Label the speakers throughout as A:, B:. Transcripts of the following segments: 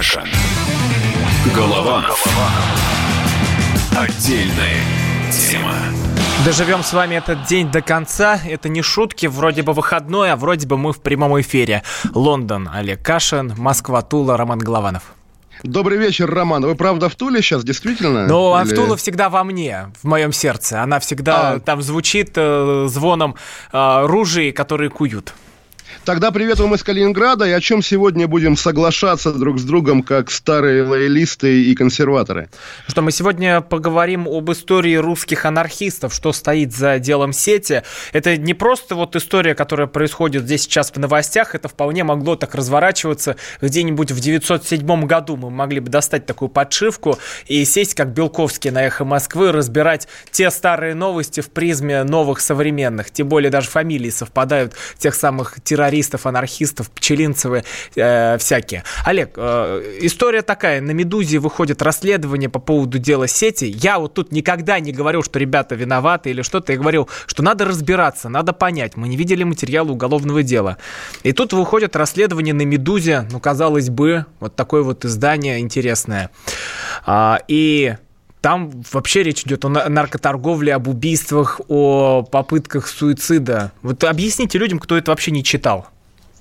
A: Кашин. Голованов. Отдельная тема.
B: Доживем с вами этот день до конца. Это не шутки, вроде бы выходной, а вроде бы мы в прямом эфире. Лондон, Олег Кашин, Москва, Тула, Роман Голованов.
C: Добрый вечер, Роман. Вы правда в Туле сейчас, действительно?
B: Ну, а Или... Тула всегда во мне, в моем сердце. Она всегда а... там звучит э, звоном э, ружей, которые куют.
C: Тогда приветствуем из Калининграда. И о чем сегодня будем соглашаться друг с другом, как старые лоялисты и консерваторы?
B: Что мы сегодня поговорим об истории русских анархистов, что стоит за делом сети. Это не просто вот история, которая происходит здесь сейчас в новостях, это вполне могло так разворачиваться где-нибудь в 907 году. Мы могли бы достать такую подшивку и сесть, как Белковский на «Эхо Москвы», разбирать те старые новости в призме новых современных. Тем более даже фамилии совпадают тех самых террористов террористов, анархистов, пчелинцевы э, всякие. Олег, э, история такая. На «Медузе» выходит расследование по поводу дела сети. Я вот тут никогда не говорю, что ребята виноваты или что-то. Я говорил, что надо разбираться, надо понять. Мы не видели материала уголовного дела. И тут выходит расследование на «Медузе». Ну, казалось бы, вот такое вот издание интересное. А, и там вообще речь идет о наркоторговле, об убийствах, о попытках суицида. Вот объясните людям, кто это вообще не читал.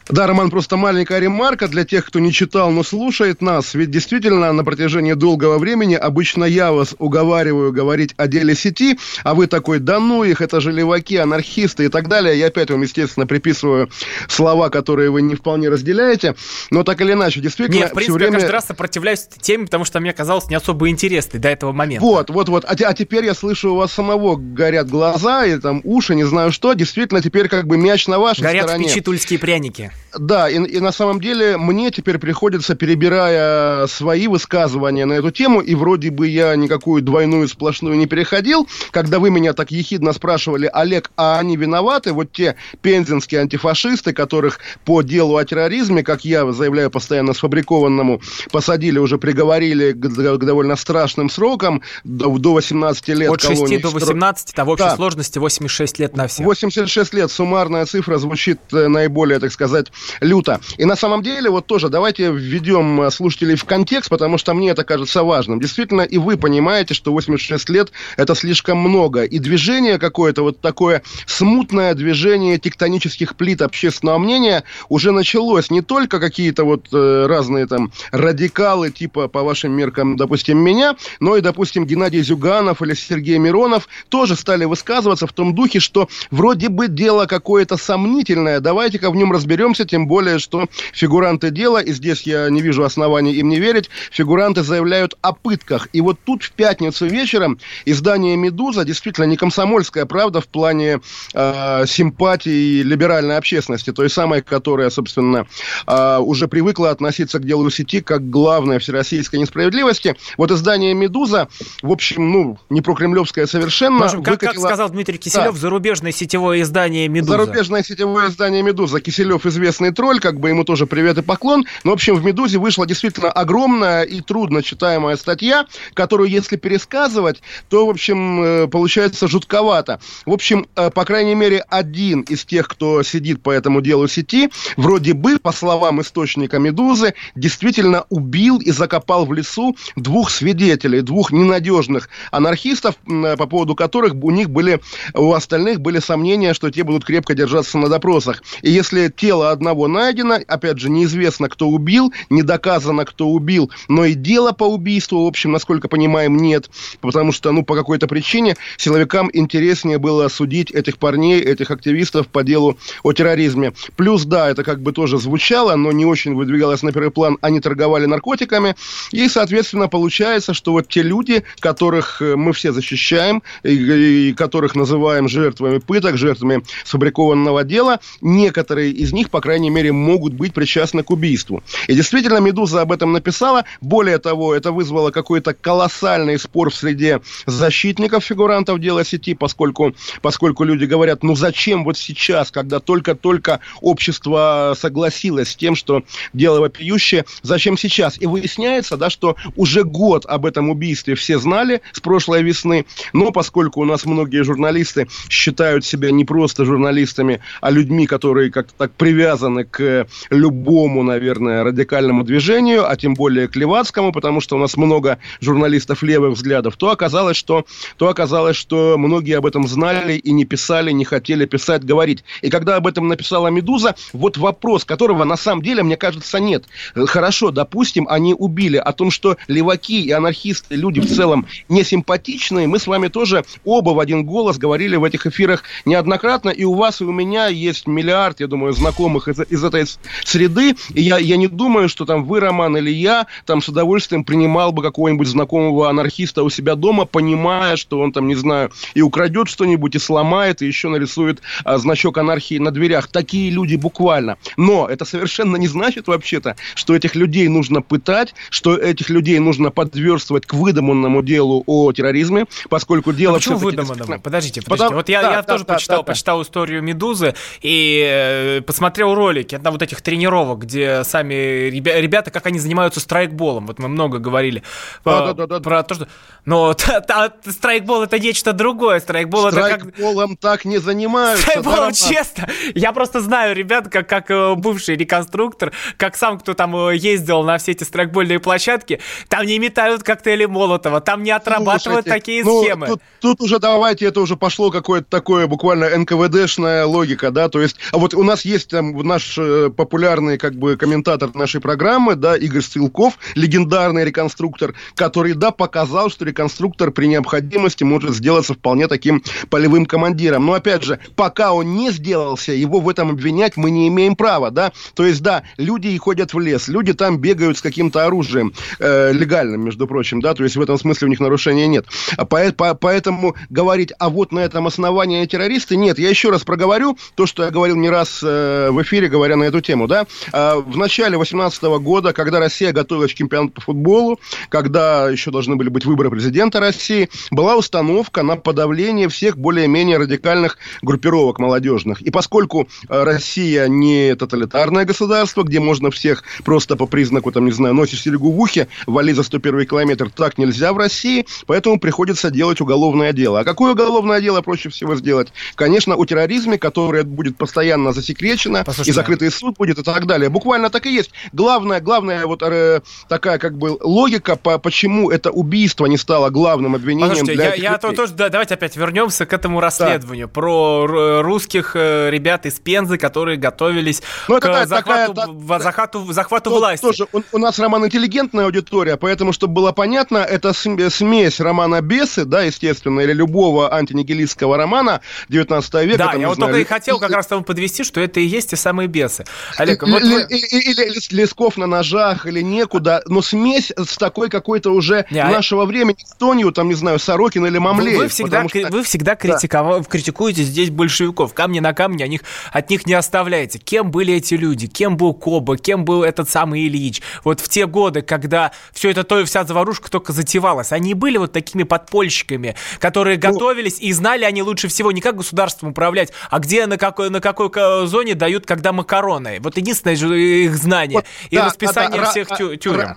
C: Да, Роман, просто маленькая ремарка для тех, кто не читал, но слушает нас. Ведь действительно на протяжении долгого времени обычно я вас уговариваю говорить о деле сети, а вы такой, да ну их, это же леваки, анархисты и так далее. Я опять вам, естественно, приписываю слова, которые вы не вполне разделяете. Но так или иначе, действительно...
B: Нет, в принципе, время... я каждый раз сопротивляюсь теме, потому что мне казалось не особо интересной до этого момента.
C: Вот, вот, вот. А, а теперь я слышу, у вас самого горят глаза и там уши, не знаю что. Действительно, теперь как бы мяч на вашей
B: горят
C: стороне.
B: Горят печи тульские пряники.
C: Да, и, и на самом деле мне теперь приходится, перебирая свои высказывания на эту тему, и вроде бы я никакую двойную сплошную не переходил, когда вы меня так ехидно спрашивали, Олег, а они виноваты? Вот те пензенские антифашисты, которых по делу о терроризме, как я заявляю постоянно сфабрикованному, посадили, уже приговорили к, к довольно страшным срокам, до, до 18 лет.
B: От 6 до 18, а в общей да. сложности 86 лет на всех.
C: 86 лет, суммарная цифра звучит э, наиболее, так сказать, люто. И на самом деле, вот тоже давайте введем э, слушателей в контекст, потому что мне это кажется важным. Действительно, и вы понимаете, что 86 лет – это слишком много. И движение какое-то, вот такое смутное движение тектонических плит общественного мнения уже началось. Не только какие-то вот э, разные там радикалы, типа, по вашим меркам, допустим, меня, но и, допустим, Геннадий Зюганов или Сергей Миронов тоже стали высказываться в том духе, что вроде бы дело какое-то сомнительное, давайте-ка в нем разберемся, тем более, что фигуранты дела, и здесь я не вижу оснований им не верить, фигуранты заявляют о пытках. И вот тут в пятницу вечером издание «Медуза», действительно не комсомольская правда в плане э, симпатии либеральной общественности, той самой, которая, собственно, э, уже привыкла относиться к делу сети как главной всероссийской несправедливости. Вот издание «Медуза», в общем, ну, не прокремлевское совершенно.
B: Общем, как, выкатило... как сказал Дмитрий Киселев, да. зарубежное сетевое издание «Медуза».
C: Зарубежное сетевое издание «Медуза». Киселев известный известный тролль, как бы ему тоже привет и поклон. Но, в общем, в «Медузе» вышла действительно огромная и трудно читаемая статья, которую, если пересказывать, то, в общем, э, получается жутковато. В общем, э, по крайней мере, один из тех, кто сидит по этому делу сети, вроде бы, по словам источника «Медузы», действительно убил и закопал в лесу двух свидетелей, двух ненадежных анархистов, э, по поводу которых у них были, у остальных были сомнения, что те будут крепко держаться на допросах. И если тело одного найдено. Опять же, неизвестно, кто убил, не доказано, кто убил, но и дело по убийству, в общем, насколько понимаем, нет. Потому что, ну, по какой-то причине силовикам интереснее было судить этих парней, этих активистов по делу о терроризме. Плюс, да, это как бы тоже звучало, но не очень выдвигалось на первый план. Они торговали наркотиками. И, соответственно, получается, что вот те люди, которых э, мы все защищаем, и, и которых называем жертвами пыток, жертвами сфабрикованного дела, некоторые из них, по крайней крайней мере, могут быть причастны к убийству. И действительно, «Медуза» об этом написала. Более того, это вызвало какой-то колоссальный спор в среде защитников фигурантов дела сети, поскольку, поскольку люди говорят, ну зачем вот сейчас, когда только-только общество согласилось с тем, что дело вопиющее, зачем сейчас? И выясняется, да, что уже год об этом убийстве все знали с прошлой весны, но поскольку у нас многие журналисты считают себя не просто журналистами, а людьми, которые как-то так привязаны привязаны к любому, наверное, радикальному движению, а тем более к левацкому, потому что у нас много журналистов левых взглядов, то оказалось, что, то оказалось, что многие об этом знали и не писали, не хотели писать, говорить. И когда об этом написала «Медуза», вот вопрос, которого на самом деле, мне кажется, нет. Хорошо, допустим, они убили. О том, что леваки и анархисты, люди в целом не симпатичные, мы с вами тоже оба в один голос говорили в этих эфирах неоднократно, и у вас, и у меня есть миллиард, я думаю, знакомых из, из этой среды, и я, я не думаю, что там вы, Роман, или я, там с удовольствием принимал бы какого-нибудь знакомого анархиста у себя дома, понимая, что он там, не знаю, и украдет что-нибудь, и сломает, и еще нарисует а, значок анархии на дверях. Такие люди буквально. Но это совершенно не значит вообще-то, что этих людей нужно пытать, что этих людей нужно подверстывать к выдуманному делу о терроризме, поскольку дело... А
B: почему выдуманному? Подождите, подождите. Потому... Вот я, да, я да, тоже да, почитал, да, почитал историю «Медузы» и э, посмотрел ролики на вот этих тренировок, где сами ребята, как они занимаются страйкболом. Вот мы много говорили да, да, да, про то, что... Но страйкбол это нечто другое. Страйкбол
C: это как... Страйкболом так не занимаются. Страйкболом,
B: честно. Я просто знаю ребят, как, как э, бывший реконструктор, как сам, кто там э, ездил на все эти страйкбольные площадки, там не метают коктейли Молотова, там не отрабатывают Слушайте, такие ну, схемы.
C: Тут, тут уже давайте, это уже пошло какое-то такое буквально НКВДшная логика, да, то есть, а вот у нас есть там наш э, популярный как бы комментатор нашей программы, да, Игорь Стрелков, легендарный реконструктор, который, да, показал, что реконструктор при необходимости может сделаться вполне таким полевым командиром. Но, опять же, пока он не сделался, его в этом обвинять мы не имеем права, да, то есть, да, люди ходят в лес, люди там бегают с каким-то оружием, э, легальным, между прочим, да, то есть в этом смысле у них нарушения нет. А по, по, поэтому говорить, а вот на этом основании террористы, нет, я еще раз проговорю то, что я говорил не раз э, в эфире, говоря на эту тему, да, э, в начале 2018 года, когда Россия готовилась к чемпионату по футболу, когда еще должны были быть выборы президента России, была установка на подавление всех более-менее радикальных группировок молодежных. И поскольку э, Россия не тоталитарное государство, где можно всех просто по признаку, там, не знаю, носишь серегу в ухе, вали за 101 километр, так нельзя в России, поэтому приходится делать уголовное дело. А какое уголовное дело проще всего сделать? Конечно, о терроризме, которое будет постоянно засекречено, Послушайте, и закрытый суд будет и так далее. Буквально так и есть. Главное, главное вот э, такая как бы логика, по, почему это убийство не стало главным обвинением Послушайте, для
B: я, я то, тоже, да, давайте опять вернемся к этому расследованию да. про русских э, ребят из Пензы, которые готовились ну, к такая, захвату, такая, захвату, захвату то, власти.
C: Тоже, у, у нас роман интеллигентная аудитория, поэтому, чтобы было понятно, это смесь романа «Бесы», да, естественно, или любого антинигилистского романа 19 века.
B: Да, там, я вот знаю, только и хотел как раз там подвести, что это и есть самые «Бесы».
C: Олег, вот вы... Или Лесков на ножах, или некуда, но смесь с такой какой-то уже не, а нашего времени, Тонью, там, не знаю, Сорокин или Мамлеев.
B: Вы, вы всегда, что... вы всегда критиков... да. критикуете здесь большевиков, камни на камне, о них, от них не оставляете. Кем были эти люди? Кем был Коба? Кем был этот самый Ильич? Вот в те годы, когда все это, то и вся заварушка только затевалась, они были вот такими подпольщиками, которые ну, готовились и знали они лучше всего не как государством управлять, а где, на какой, на какой зоне дают, когда макароны. Вот единственное же их знание вот, и да, расписание да, всех тю тюрем.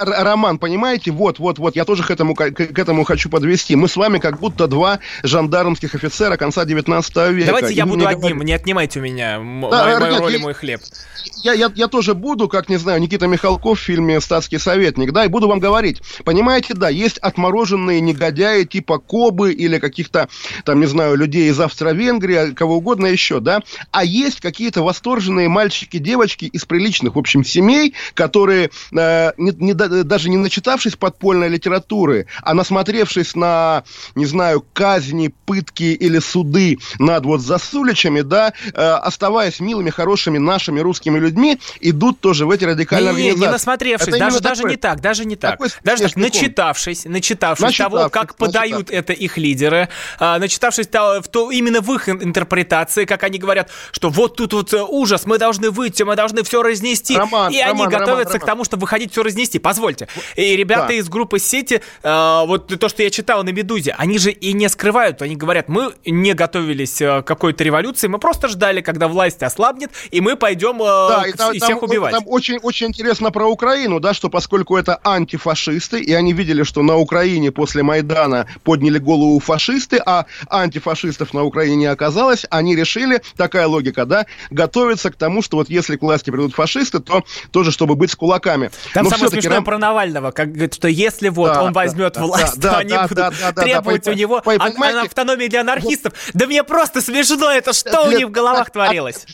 C: Роман, понимаете, вот, вот, вот, я тоже к этому, к, к этому хочу подвести. Мы с вами как будто два жандармских офицера конца 19 века.
B: Давайте я буду одним, говорит... не отнимайте у меня да, мою роль и мой хлеб.
C: Я, я, я тоже буду, как, не знаю, Никита Михалков в фильме «Статский советник», да, и буду вам говорить. Понимаете, да, есть отмороженные негодяи типа Кобы или каких-то, там, не знаю, людей из Австро-Венгрии, кого угодно еще, да, а есть какие-то восторженные мальчики, девочки из приличных, в общем, семей, которые, э, не, не, даже не начитавшись подпольной литературы, а насмотревшись на, не знаю, казни, пытки или суды над вот засуличами, да, э, оставаясь милыми, хорошими нашими русскими людьми, идут тоже в эти радикальные не,
B: организации. Не насмотревшись, Это даже, даже такой, не так, даже не так. Даже так, начитавшись, начитавшись, начитавшись того, как подают это их лидеры, э, начитавшись того, в то, именно в их интерпретации, как они говорят, что вот тут вот э, ужас, мы должны выйти, мы должны все разнести. Роман, и Роман, они готовятся Роман, к тому, чтобы выходить все разнести. Позвольте. И ребята да. из группы сети, э, вот то, что я читал на Медузе, они же и не скрывают, они говорят, мы не готовились э, к какой-то революции, мы просто ждали, когда власть ослабнет, и мы пойдем э, да, и, там, и всех убивать.
C: Там очень, очень интересно про Украину, да, что поскольку это антифашисты, и они видели, что на Украине после Майдана подняли голову фашисты, а антифашистов на Украине не оказалось, они решили, такая логика, да, готовится к тому, что вот если к власти придут фашисты, то тоже, чтобы быть с кулаками.
B: Там Но самое смешное Рам... про Навального, как говорит, что если вот да, он возьмет да, власть, да, то да, они да, будут да, да, требовать да, у него по, по, автономии для анархистов. Вот, да мне просто смешно это, что для, у них в головах для, творилось?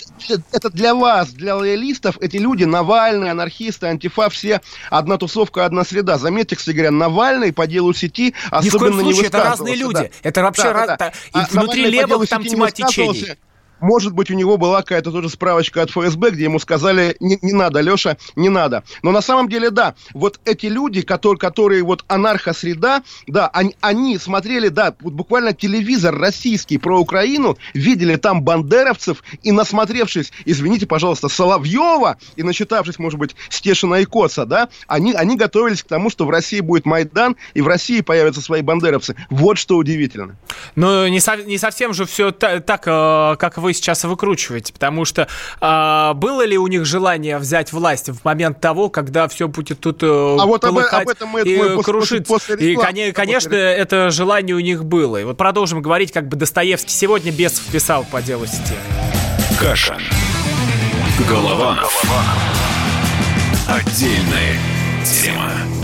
C: Это для вас, для лоялистов, эти люди, Навальный, анархисты, антифа, все одна тусовка, одна среда. Заметьте, кстати говоря, Навальный по делу сети особенно Ни в коем случае,
B: не это разные люди. Да. Это вообще да, раз... да, да. А внутри левых там тьма течений.
C: Может быть, у него была какая-то тоже справочка от ФСБ, где ему сказали, не, не надо, Леша, не надо. Но на самом деле, да, вот эти люди, которые, которые вот анархосреда, да, они, они смотрели, да, вот буквально телевизор российский про Украину, видели там бандеровцев и насмотревшись, извините, пожалуйста, Соловьева и начитавшись, может быть, Стешина и Коца, да, они, они готовились к тому, что в России будет Майдан и в России появятся свои бандеровцы. Вот что удивительно.
B: Ну, не, со, не совсем же все так, так э, как вы сейчас выкручиваете? Потому что а, было ли у них желание взять власть в момент того, когда все будет тут э, а вот об, об этом мы, и мы крушиться? После, после рекламы, и, конечно, после... это желание у них было. И вот продолжим говорить, как бы Достоевский сегодня без вписал по делу сети.
A: Каша. Голова. Голова. Отдельная тема.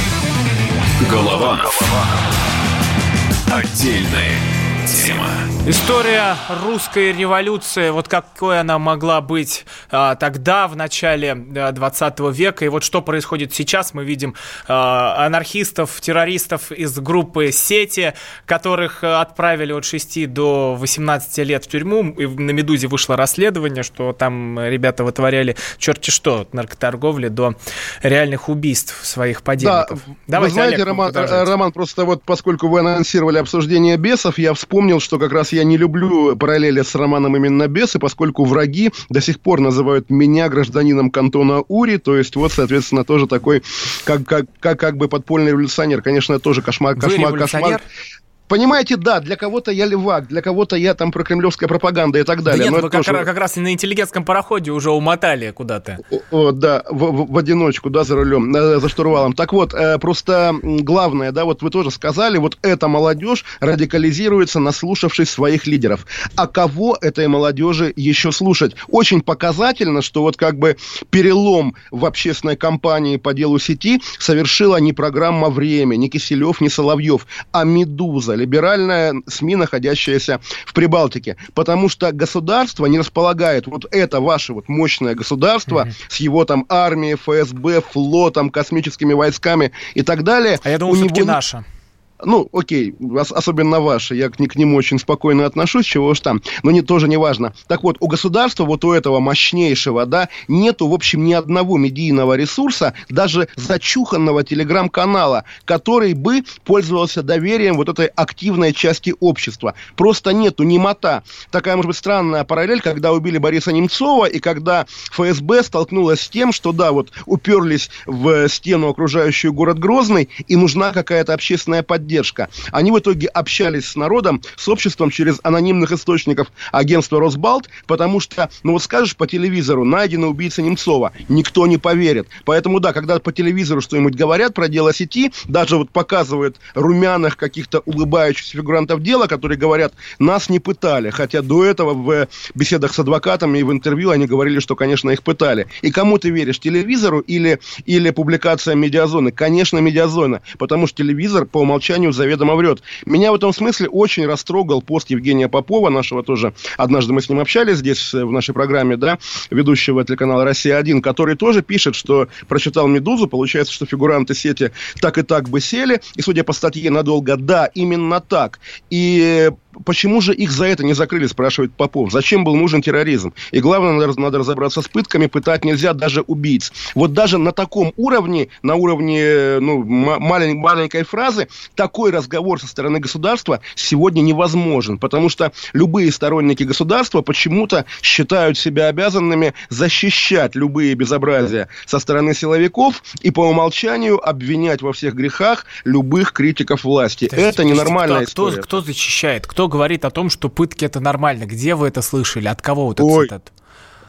A: Голова. Отдельная тема.
B: История русской революции, вот какой она могла быть а, тогда, в начале 20 века, и вот что происходит сейчас, мы видим а, анархистов, террористов из группы «Сети», которых отправили от 6 до 18 лет в тюрьму, и на «Медузе» вышло расследование, что там ребята вытворяли черти что, от наркоторговли до реальных убийств своих подельников.
C: Да, Давайте, вы знаете, Олег, Роман, Роман, просто вот поскольку вы анонсировали обсуждение бесов, я вспомнил, что как раз я не люблю параллели с романом именно «Бесы», поскольку враги до сих пор называют меня гражданином кантона Ури, то есть вот, соответственно, тоже такой, как, как, как, как бы подпольный революционер. Конечно, тоже кошмар, кошмар, кошмар. Понимаете, да, для кого-то я левак, для кого-то я там про кремлевская пропаганда и так далее.
B: Да нет, вы как, тоже... как раз на интеллигентском пароходе уже умотали куда-то.
C: О, о, да, в, в, в одиночку, да, за рулем, э, за штурвалом. Так вот, э, просто главное, да, вот вы тоже сказали, вот эта молодежь радикализируется, наслушавшись своих лидеров. А кого этой молодежи еще слушать? Очень показательно, что вот как бы перелом в общественной кампании по делу сети совершила не программа «Время», не Киселев, не Соловьев, а «Медуза», либеральная СМИ, находящаяся в Прибалтике. Потому что государство не располагает, вот это ваше вот мощное государство mm-hmm. с его там армией, ФСБ, флотом, космическими войсками и так далее.
B: А я думал, все-таки него... наша
C: ну, окей, особенно ваши, я к, к ним очень спокойно отношусь, чего уж там, но не, тоже не важно. Так вот, у государства, вот у этого мощнейшего, да, нету, в общем, ни одного медийного ресурса, даже зачуханного телеграм-канала, который бы пользовался доверием вот этой активной части общества. Просто нету ни мота. Такая, может быть, странная параллель, когда убили Бориса Немцова, и когда ФСБ столкнулась с тем, что, да, вот уперлись в стену, окружающую город Грозный, и нужна какая-то общественная поддержка поддержка. Они в итоге общались с народом, с обществом через анонимных источников агентства Росбалт, потому что, ну вот скажешь по телевизору, найдена убийца Немцова, никто не поверит. Поэтому, да, когда по телевизору что-нибудь говорят про дело сети, даже вот показывают румяных каких-то улыбающихся фигурантов дела, которые говорят, нас не пытали, хотя до этого в беседах с адвокатами и в интервью они говорили, что, конечно, их пытали. И кому ты веришь, телевизору или, или публикация медиазоны? Конечно, медиазона, потому что телевизор по умолчанию умолчанию заведомо врет. Меня в этом смысле очень растрогал пост Евгения Попова, нашего тоже, однажды мы с ним общались здесь э, в нашей программе, да, ведущего телеканала «Россия-1», который тоже пишет, что прочитал «Медузу», получается, что фигуранты сети так и так бы сели, и, судя по статье, надолго, да, именно так. И почему же их за это не закрыли, спрашивает Попов. Зачем был нужен терроризм? И главное, надо, надо разобраться с пытками. Пытать нельзя даже убийц. Вот даже на таком уровне, на уровне ну, малень, маленькой фразы, такой разговор со стороны государства сегодня невозможен. Потому что любые сторонники государства почему-то считают себя обязанными защищать любые безобразия со стороны силовиков и по умолчанию обвинять во всех грехах любых критиков власти. То это ненормальная
B: кто,
C: история.
B: Кто, кто защищает? Кто говорит о том, что пытки это нормально? Где вы это слышали? От кого вот этот цитат?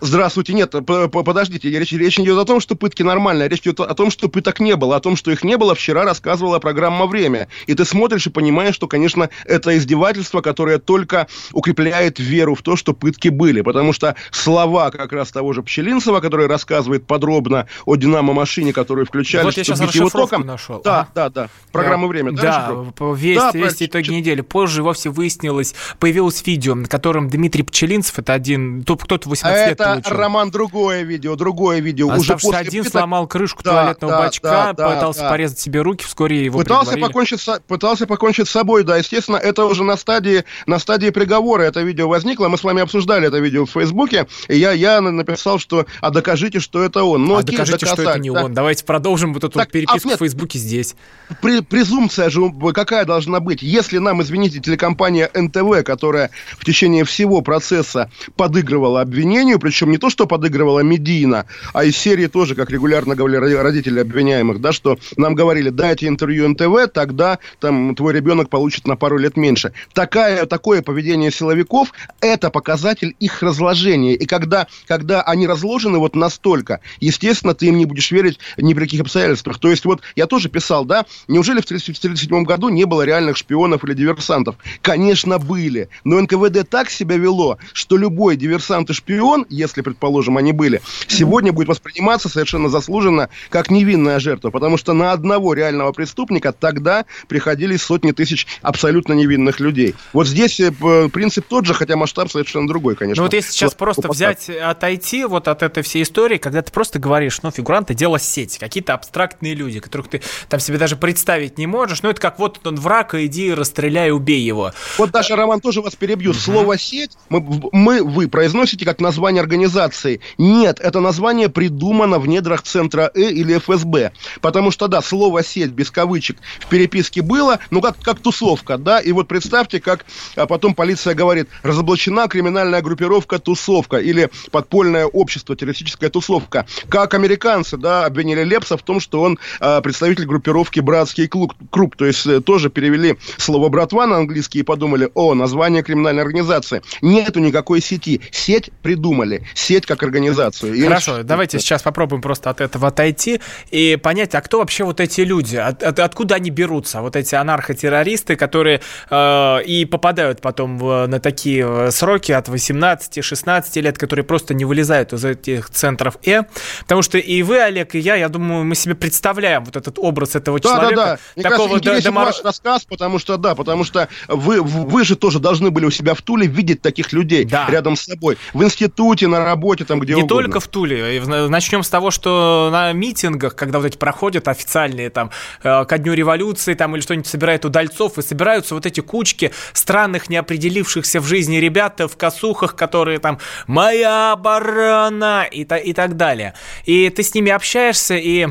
C: Здравствуйте, нет, подождите, речь, речь идет о том, что пытки нормальные, речь идет о том, что пыток не было, о том, что их не было, вчера рассказывала программа «Время». И ты смотришь и понимаешь, что, конечно, это издевательство, которое только укрепляет веру в то, что пытки были, потому что слова как раз того же Пчелинцева, который рассказывает подробно о «Динамо-машине», которую включали,
B: вот я сейчас
C: его током.
B: нашел.
C: Да, ага. да, да, программа
B: да.
C: «Время».
B: Да, да весь, да, весь итоги ч... недели. Позже вовсе выяснилось, появилось видео, на котором Дмитрий Пчелинцев, это один, кто-то 18
C: а
B: лет
C: это получил. Роман, другое видео, другое видео.
B: Уже после один пыток... сломал крышку да, туалетного да, бачка, да, пытался да. порезать себе руки, вскоре его
C: пытался покончить, с, пытался покончить с собой, да, естественно, это уже на стадии, на стадии приговора это видео возникло, мы с вами обсуждали это видео в Фейсбуке, и я, я написал, что, а докажите, что это он.
B: Ну, а докажите, доказать, что это не да. он. Давайте продолжим вот эту так, переписку а, нет, в Фейсбуке здесь.
C: При, презумпция же какая должна быть? Если нам, извините, телекомпания НТВ, которая в течение всего процесса подыгрывала обвинению, причем не то, что подыгрывала медийно, а из серии тоже, как регулярно говорили родители обвиняемых, да, что нам говорили, дайте интервью НТВ, тогда там твой ребенок получит на пару лет меньше. Такая, такое поведение силовиков – это показатель их разложения. И когда, когда они разложены вот настолько, естественно, ты им не будешь верить ни при каких обстоятельствах. То есть вот я тоже писал, да, неужели в 1937 году не было реальных шпионов или диверсантов? Конечно, были. Но НКВД так себя вело, что любой диверсант и шпион, если, предположим, они были, сегодня будет восприниматься совершенно заслуженно как невинная жертва, потому что на одного реального преступника тогда приходились сотни тысяч абсолютно невинных людей. Вот здесь э, принцип тот же, хотя масштаб совершенно другой, конечно.
B: Ну вот если сейчас вот, просто взять, отойти вот от этой всей истории, когда ты просто говоришь, ну, фигуранты, дело сеть, какие-то абстрактные люди, которых ты там себе даже представить не можешь, ну, это как вот он враг, иди расстреляй, убей его.
C: Вот даже, Роман, тоже вас перебью. Слово «сеть» мы, мы, вы произносите как название организации. Нет, это название придумано в недрах центра Э или ФСБ. Потому что, да, слово «сеть» без кавычек в переписке было, ну, как, как тусовка, да, и вот представьте, как а потом полиция говорит, разоблачена криминальная группировка «Тусовка» или подпольное общество, террористическая тусовка. Как американцы, да, обвинили Лепса в том, что он а, представитель группировки «Братский круг», круг, то есть э, тоже перевели слово «братва» на английский и подумали, о, название криминальной организации. Нету никакой сети. Сеть придумали. Сеть как организацию.
B: Хорошо, давайте сейчас попробуем просто от этого отойти и понять, а кто вообще вот эти люди, от, от, откуда они берутся, вот эти анархотеррористы, которые э, и попадают потом в, на такие э, сроки от 18-16 лет, которые просто не вылезают из этих центров Э, потому что и вы, Олег, и я, я думаю, мы себе представляем вот этот образ этого да, человека. Да,
C: да, Такого Мне кажется, домор... ваш рассказ, потому что, да, потому что вы, вы же тоже должны были у себя в Туле видеть таких людей да. рядом с собой. В институте, на работе, там где
B: Не
C: угодно.
B: только в Туле. Начнем с того, что на митингах, когда вот эти проходят официальные там э, ко дню революции там или что-нибудь собирают удальцов, и собираются вот эти кучки странных, неопределившихся в жизни ребят в косухах, которые там «Моя оборона» и, та, и так далее. И ты с ними общаешься, и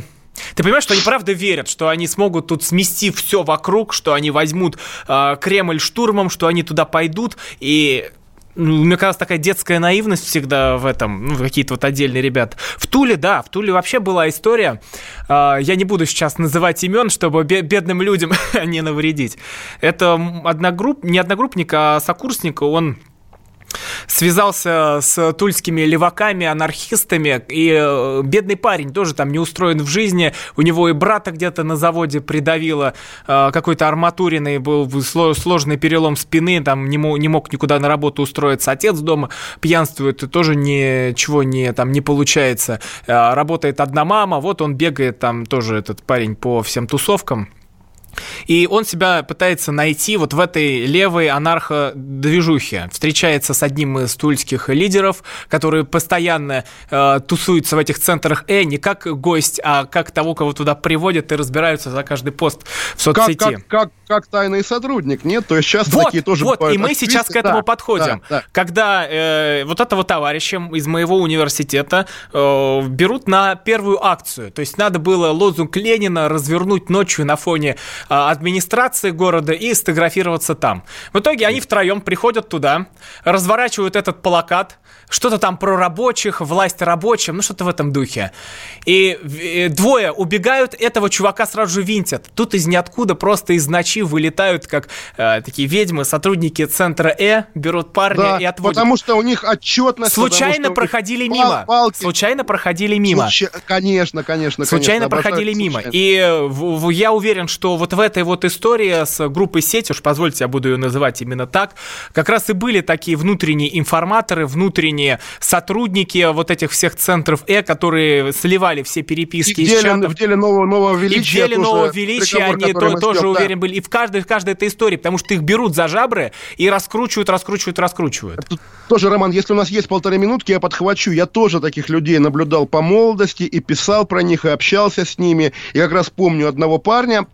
B: ты понимаешь, что они правда верят, что они смогут тут смести все вокруг, что они возьмут э, Кремль штурмом, что они туда пойдут, и мне казалось, такая детская наивность всегда в этом, ну, какие-то вот отдельные ребята. В Туле, да, в Туле вообще была история, э, я не буду сейчас называть имен, чтобы бедным людям не навредить. Это одногрупп, не одногруппник, а сокурсник, он связался с тульскими леваками, анархистами, и э, бедный парень тоже там не устроен в жизни, у него и брата где-то на заводе придавило. Э, какой-то арматуриной, был сложный перелом спины, там не не мог никуда на работу устроиться, отец дома пьянствует, и тоже ничего не, там, не получается, э, работает одна мама, вот он бегает там тоже, этот парень, по всем тусовкам, И он себя пытается найти вот в этой левой анархо-движухе. Встречается с одним из тульских лидеров, который постоянно э, тусуется в этих центрах Э не как гость, а как того, кого туда приводят и разбираются за каждый пост в соцсети.
C: Как, как, как, как тайный сотрудник, нет? То есть сейчас
B: вот,
C: такие тоже
B: Вот, и мы сейчас к этому
C: да,
B: подходим.
C: Да, да.
B: Когда э, вот этого товарища из моего университета э, берут на первую акцию. То есть надо было лозунг Ленина развернуть ночью на фоне администрации города и сфотографироваться там. В итоге они втроем приходят туда, разворачивают этот плакат, что-то там про рабочих, власть рабочим, ну что-то в этом духе. И э, двое убегают, этого чувака сразу же винтят. Тут из ниоткуда просто из ночи вылетают, как э, такие ведьмы, сотрудники центра Э, берут парня
C: Да,
B: и отводят.
C: потому что у них отчетность... потому
B: Случайно
C: что у них
B: проходили
C: пал-
B: мимо.
C: палки.
B: Случайно проходили мимо.
C: Случай- Конечно, конечно,
B: Случайно
C: конечно,
B: проходили мимо.
C: случайно.
B: И э, в- в- я уверен, что вот в этой вот истории с группой сеть, уж позвольте, я буду ее называть именно так, как раз и были такие внутренние информаторы, внутренние сотрудники вот этих всех центров Э, которые сливали все
C: И
B: переписки
C: в
B: из
C: деле,
B: чатов.
C: в деле нового, нового
B: И в
C: величия
B: деле нового величия они то- тоже
C: да.
B: уверен были. И в каждой, в каждой этой истории, потому что их берут за жабры и раскручивают, раскручивают, раскручивают.
C: Тут тоже, Роман, если у нас есть полторы минутки, я подхвачу. Я тоже таких людей наблюдал по молодости и писал про них, и общался с ними. И как раз помню одного парня,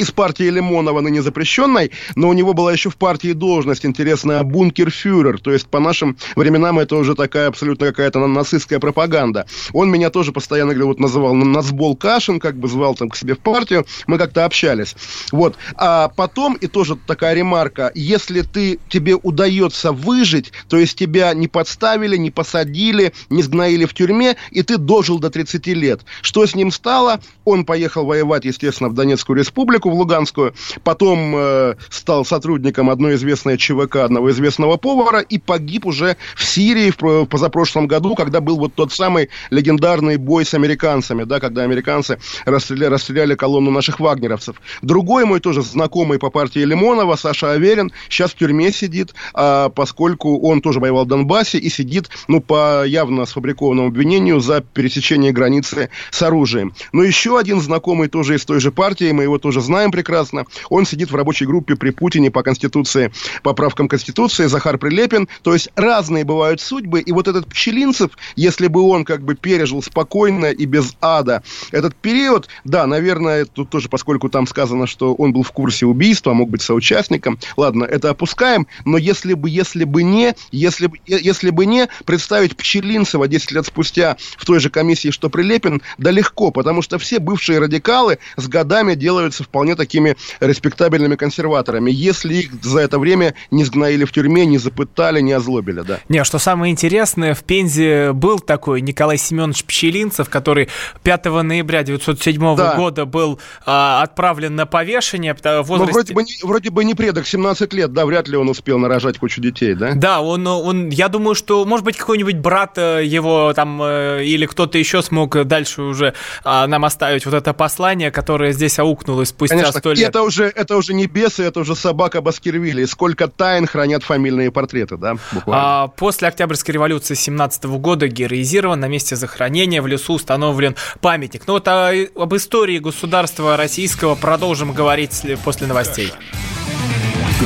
C: из партии Лимонова, ныне запрещенной, но у него была еще в партии должность интересная бункерфюрер, то есть по нашим временам это уже такая абсолютно какая-то на- нацистская пропаганда. Он меня тоже постоянно говорил, вот называл на- Нацбол Кашин, как бы звал там к себе в партию, мы как-то общались. Вот. А потом, и тоже такая ремарка, если ты, тебе удается выжить, то есть тебя не подставили, не посадили, не сгноили в тюрьме, и ты дожил до 30 лет. Что с ним стало? Он поехал воевать, естественно, в Донецкую республику, в Луганскую, потом э, стал сотрудником одной известной ЧВК, одного известного повара, и погиб уже в Сирии в, про- в позапрошлом году, когда был вот тот самый легендарный бой с американцами, да, когда американцы расстреляли, расстреляли колонну наших вагнеровцев. Другой мой тоже знакомый по партии Лимонова, Саша Аверин, сейчас в тюрьме сидит, а, поскольку он тоже воевал в Донбассе и сидит, ну, по явно сфабрикованному обвинению за пересечение границы с оружием. Но еще один знакомый тоже из той же партии, мы его тоже знаем прекрасно, он сидит в рабочей группе при Путине по Конституции, поправкам Конституции, Захар Прилепин. То есть разные бывают судьбы, и вот этот Пчелинцев, если бы он как бы пережил спокойно и без ада этот период, да, наверное, тут тоже, поскольку там сказано, что он был в курсе убийства, мог быть соучастником, ладно, это опускаем, но если бы, если бы не, если бы, е- если бы не, представить Пчелинцева 10 лет спустя в той же комиссии, что Прилепин, да легко, потому что все бывшие радикалы с годами делаются вполне такими респектабельными консерваторами, если их за это время не сгноили в тюрьме, не запытали, не озлобили, да.
B: Не, что самое интересное, в Пензе был такой Николай Семенович Пчелинцев, который 5 ноября 1907
C: Да.
B: года был а, отправлен на повешение
C: Но
B: возрасте...
C: вроде бы, не, вроде бы не предок, 17 лет, да, вряд ли он успел нарожать кучу детей, да?
B: Да, он, он, я думаю, что, может быть, какой-нибудь брат э, его там э, или кто-то еще смог дальше уже а, нам оставить вот это послание, которое здесь аукнулось спустя
C: Конечно,
B: сто лет.
C: это уже, это уже не бесы, это уже собака Баскервилли. Сколько тайн хранят фамильные портреты, да, буквально.
B: А, после Октябрьской революции 17 года героизирован, на месте захоронения в лесу установлен памятник. Ну вот а, об истории государства российского продолжим говорить после новостей.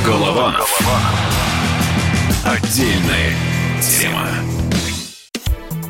A: Голованов. Отдельная тема.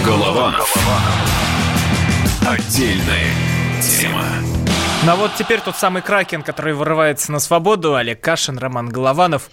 A: Голованов. Отдельная тема.
B: Ну а вот теперь тот самый Кракен, который вырывается на свободу, Олег Кашин, Роман Голованов.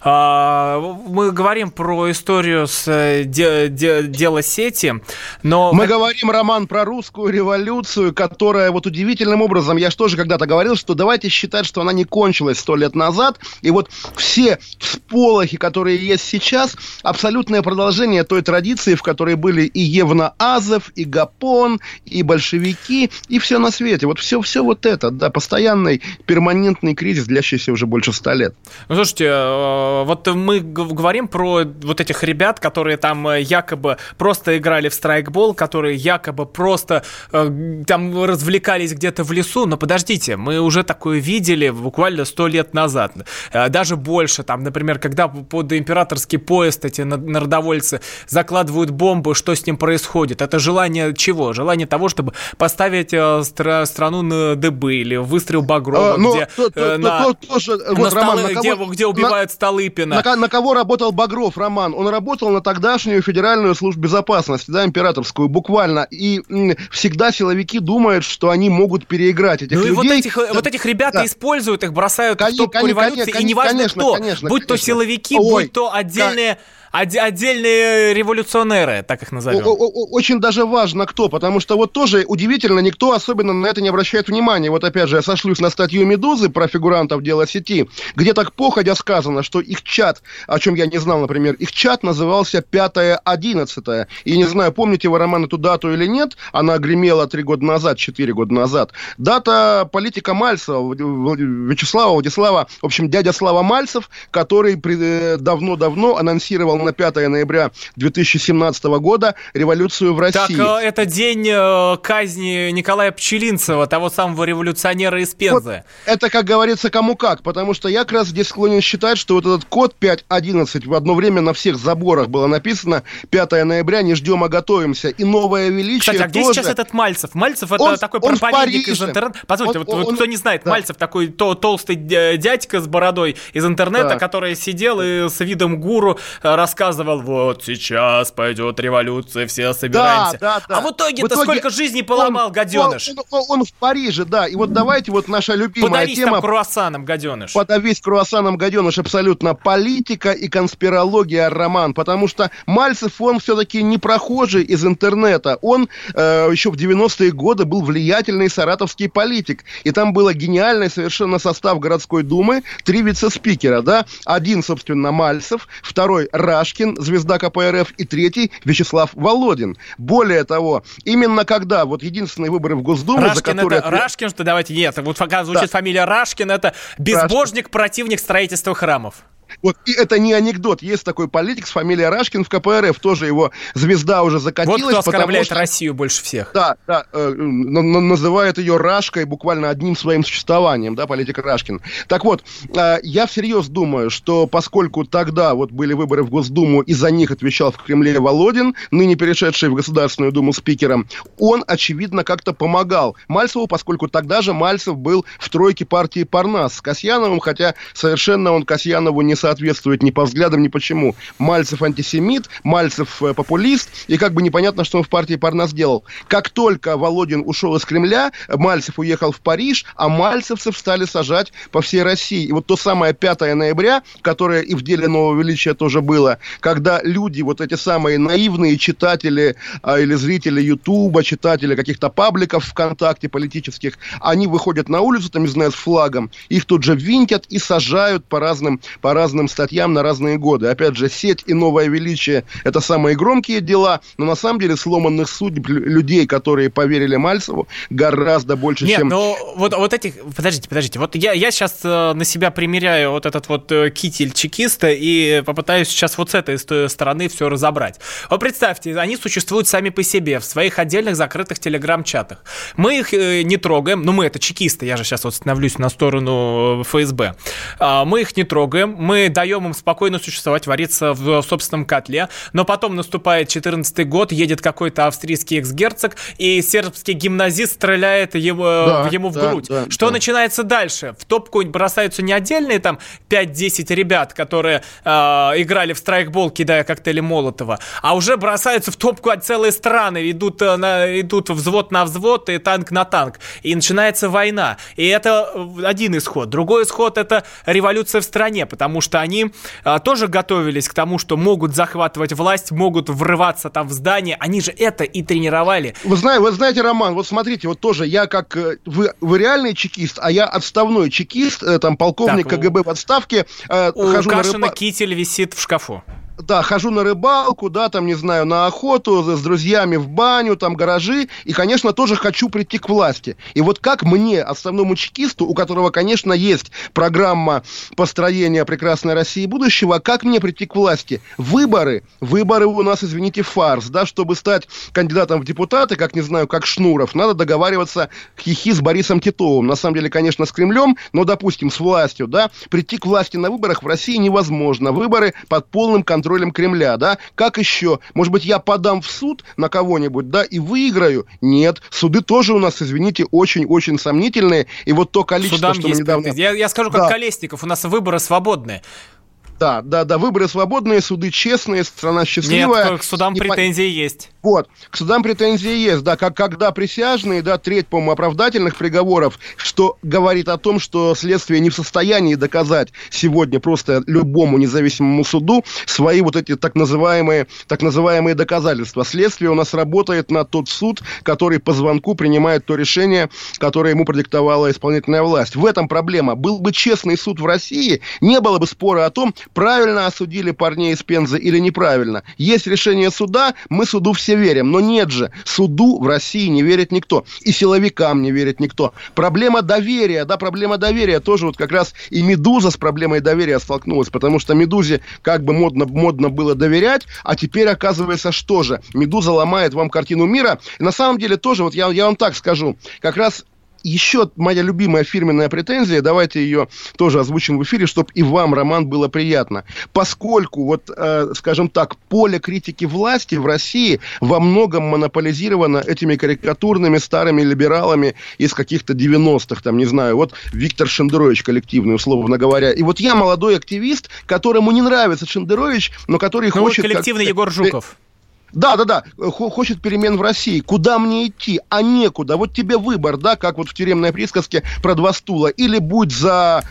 B: А, мы говорим про историю с э, де, де, дела сети, но...
C: Мы говорим, Роман, про русскую революцию, которая вот удивительным образом, я же тоже когда-то говорил, что давайте считать, что она не кончилась сто лет назад, и вот все всполохи, которые есть сейчас, абсолютное продолжение той традиции, в которой были и Евноазов, и Гапон, и большевики, и все на свете. Вот все, все вот это, да, постоянный перманентный кризис, длящийся уже больше ста лет.
B: Ну, слушайте, э, вот мы говорим про вот этих ребят, которые там э, якобы просто играли в страйкбол, которые якобы просто э, там развлекались где-то в лесу, но подождите, мы уже такое видели буквально сто лет назад, даже больше, там, например, когда под императорский поезд эти народовольцы закладывают бомбы, что с ним происходит? Это желание чего? Желание того, чтобы поставить стра- страну на дыбы или выстрел Багрова, а, ну, где, то, то, на, то, тоже, на вот, столы, Роман, на где, кого, где убивают на, Столыпина.
C: На, на кого работал Багров, Роман? Он работал на тогдашнюю Федеральную службу безопасности, да, императорскую, буквально. И м, всегда силовики думают, что они могут переиграть этих ну людей.
B: Ну и вот этих, да, вот этих ребят да. используют, их бросают конечно, в топку революции, конечно, и неважно конечно, кто, конечно, будь конечно. то силовики, Ой, будь то отдельные... Как отдельные революционеры, так их назовем.
C: Очень даже важно кто, потому что вот тоже удивительно, никто особенно на это не обращает внимания. Вот опять же, я сошлюсь на статью «Медузы» про фигурантов дела сети, где так походя сказано, что их чат, о чем я не знал, например, их чат назывался «Пятое одиннадцатое». И не знаю, помните вы, Роман, эту дату или нет, она гремела три года назад, четыре года назад. Дата политика Мальцева, Вячеслава, Владислава, в общем, дядя Слава Мальцев, который э, давно-давно анонсировал на 5 ноября 2017 года революцию в России.
B: Так, э, это день э, казни Николая Пчелинцева, того самого революционера из Пензы. Вот
C: это, как говорится, кому как, потому что я как раз здесь склонен считать, что вот этот код 5.11 в одно время на всех заборах было написано 5 ноября, не ждем, а готовимся. И новое величие
B: Кстати, а где тоже... сейчас этот Мальцев? Мальцев это он, такой он проповедник из интернета. Позвольте, он, вот он, кто не знает, да. Мальцев такой то, толстый дядька с бородой из интернета, да. который сидел и с видом гуру э, рассказывал, вот сейчас пойдет революция, все собираемся. Да, да, да. А в итоге-то итоге сколько жизней поломал, он, гаденыш?
C: Он, он, он в Париже, да. И вот давайте вот наша любимая
B: Подавись
C: тема...
B: там круассаном, гаденыш.
C: Подавись круассаном, гаденыш, абсолютно. Политика и конспирология роман. Потому что Мальцев, он все-таки не прохожий из интернета. Он э, еще в 90-е годы был влиятельный саратовский политик. И там было гениальный совершенно состав городской думы. Три вице-спикера, да. Один, собственно, Мальцев. Второй Рашкин, звезда КПРФ. И третий Вячеслав Володин. Более того, именно когда вот единственные выборы в Госдуму,
B: Рашкин за которые... Это, Рашкин, что давайте, нет, вот пока звучит да. фамилия Рашкин, это безбожник, Рашкин. противник строительства храмов.
C: Вот, и это не анекдот. Есть такой политик с фамилией Рашкин в КПРФ, тоже его звезда уже закатилась. Вот
B: кто оскорбляет что, Россию больше всех.
C: Да, да, э, называет ее Рашкой буквально одним своим существованием, да, политик Рашкин. Так вот, э, я всерьез думаю, что поскольку тогда вот были выборы в Госдуму, и за них отвечал в Кремле Володин, ныне перешедший в Государственную Думу спикером, он, очевидно, как-то помогал Мальцеву, поскольку тогда же Мальцев был в тройке партии Парнас с Касьяновым, хотя совершенно он Касьянову не соответствует ни по взглядам, ни почему. Мальцев антисемит, Мальцев э, популист, и как бы непонятно, что он в партии Парнас делал. Как только Володин ушел из Кремля, Мальцев уехал в Париж, а мальцевцев стали сажать по всей России. И вот то самое 5 ноября, которое и в деле Нового Величия тоже было, когда люди, вот эти самые наивные читатели а, или зрители Ютуба, читатели каких-то пабликов ВКонтакте политических, они выходят на улицу, там, не знаю, с флагом, их тут же винтят и сажают по разным, по разным разным статьям на разные годы. Опять же, сеть и новое величие – это самые громкие дела, но на самом деле сломанных судеб людей, которые поверили Мальцеву, гораздо больше,
B: Нет,
C: чем...
B: ну вот, вот этих... Подождите, подождите. Вот я, я сейчас э, на себя примеряю вот этот вот э, китель чекиста и попытаюсь сейчас вот с этой стороны все разобрать. Вот представьте, они существуют сами по себе в своих отдельных закрытых телеграм-чатах. Мы их э, не трогаем, ну мы это чекисты, я же сейчас вот становлюсь на сторону ФСБ. А, мы их не трогаем, мы мы даем им спокойно существовать, вариться в собственном котле, но потом наступает 14 год, едет какой-то австрийский экс-герцог, и сербский гимназист стреляет его, да, ему в да, грудь. Да, Что да. начинается дальше? В топку бросаются не отдельные там 5-10 ребят, которые э, играли в страйкбол, кидая коктейли Молотова, а уже бросаются в топку целые страны, идут, э, на, идут взвод на взвод и танк на танк. И начинается война. И это один исход. Другой исход — это революция в стране, потому что они а, тоже готовились к тому, что могут захватывать власть, могут врываться там в здание. Они же это и тренировали.
C: Вы знаете, вы знаете, Роман, вот смотрите, вот тоже я как э, вы, вы реальный чекист, а я отставной чекист, э, там полковник так, КГБ в отставке.
B: Э, у хожу Кашина на рыба... китель висит в шкафу
C: да, хожу на рыбалку, да, там, не знаю, на охоту, с друзьями в баню, там, гаражи, и, конечно, тоже хочу прийти к власти. И вот как мне, основному чекисту, у которого, конечно, есть программа построения прекрасной России будущего, как мне прийти к власти? Выборы, выборы у нас, извините, фарс, да, чтобы стать кандидатом в депутаты, как, не знаю, как Шнуров, надо договариваться хихи с Борисом Титовым. На самом деле, конечно, с Кремлем, но, допустим, с властью, да, прийти к власти на выборах в России невозможно. Выборы под полным контролем контролем Кремля, да? Как еще? Может быть, я подам в суд на кого-нибудь, да, и выиграю? Нет. Суды тоже у нас, извините, очень-очень сомнительные. И вот то количество,
B: Судам что есть недавно... Я, я скажу, как да. Колесников, у нас выборы свободные.
C: Да, да, да, выборы свободные, суды честные, страна счастливая.
B: Нет, к судам и претензии по... есть.
C: Вот, к судам претензии есть, да, как когда присяжные, да, треть, по-моему, оправдательных приговоров, что говорит о том, что следствие не в состоянии доказать сегодня просто любому независимому суду свои вот эти так называемые, так называемые доказательства. Следствие у нас работает на тот суд, который по звонку принимает то решение, которое ему продиктовала исполнительная власть. В этом проблема. Был бы честный суд в России, не было бы спора о том, правильно осудили парней из Пензы или неправильно. Есть решение суда, мы суду все верим. Но нет же, суду в России не верит никто. И силовикам не верит никто. Проблема доверия, да, проблема доверия тоже вот как раз и «Медуза» с проблемой доверия столкнулась, потому что «Медузе» как бы модно, модно было доверять, а теперь оказывается, что же? «Медуза» ломает вам картину мира. И на самом деле тоже, вот я, я вам так скажу, как раз еще моя любимая фирменная претензия, давайте ее тоже озвучим в эфире, чтобы и вам, Роман, было приятно. Поскольку, вот, э, скажем так, поле критики власти в России во многом монополизировано этими карикатурными старыми либералами из каких-то 90-х, там, не знаю, вот Виктор Шендерович коллективный, условно говоря. И вот я молодой активист, которому не нравится Шендерович, но который ну, хочет...
B: коллективный Егор Жуков.
C: Да, да, да, хочет перемен в России. Куда мне идти? А некуда. Вот тебе выбор, да, как вот в тюремной присказке про два стула. Или будь за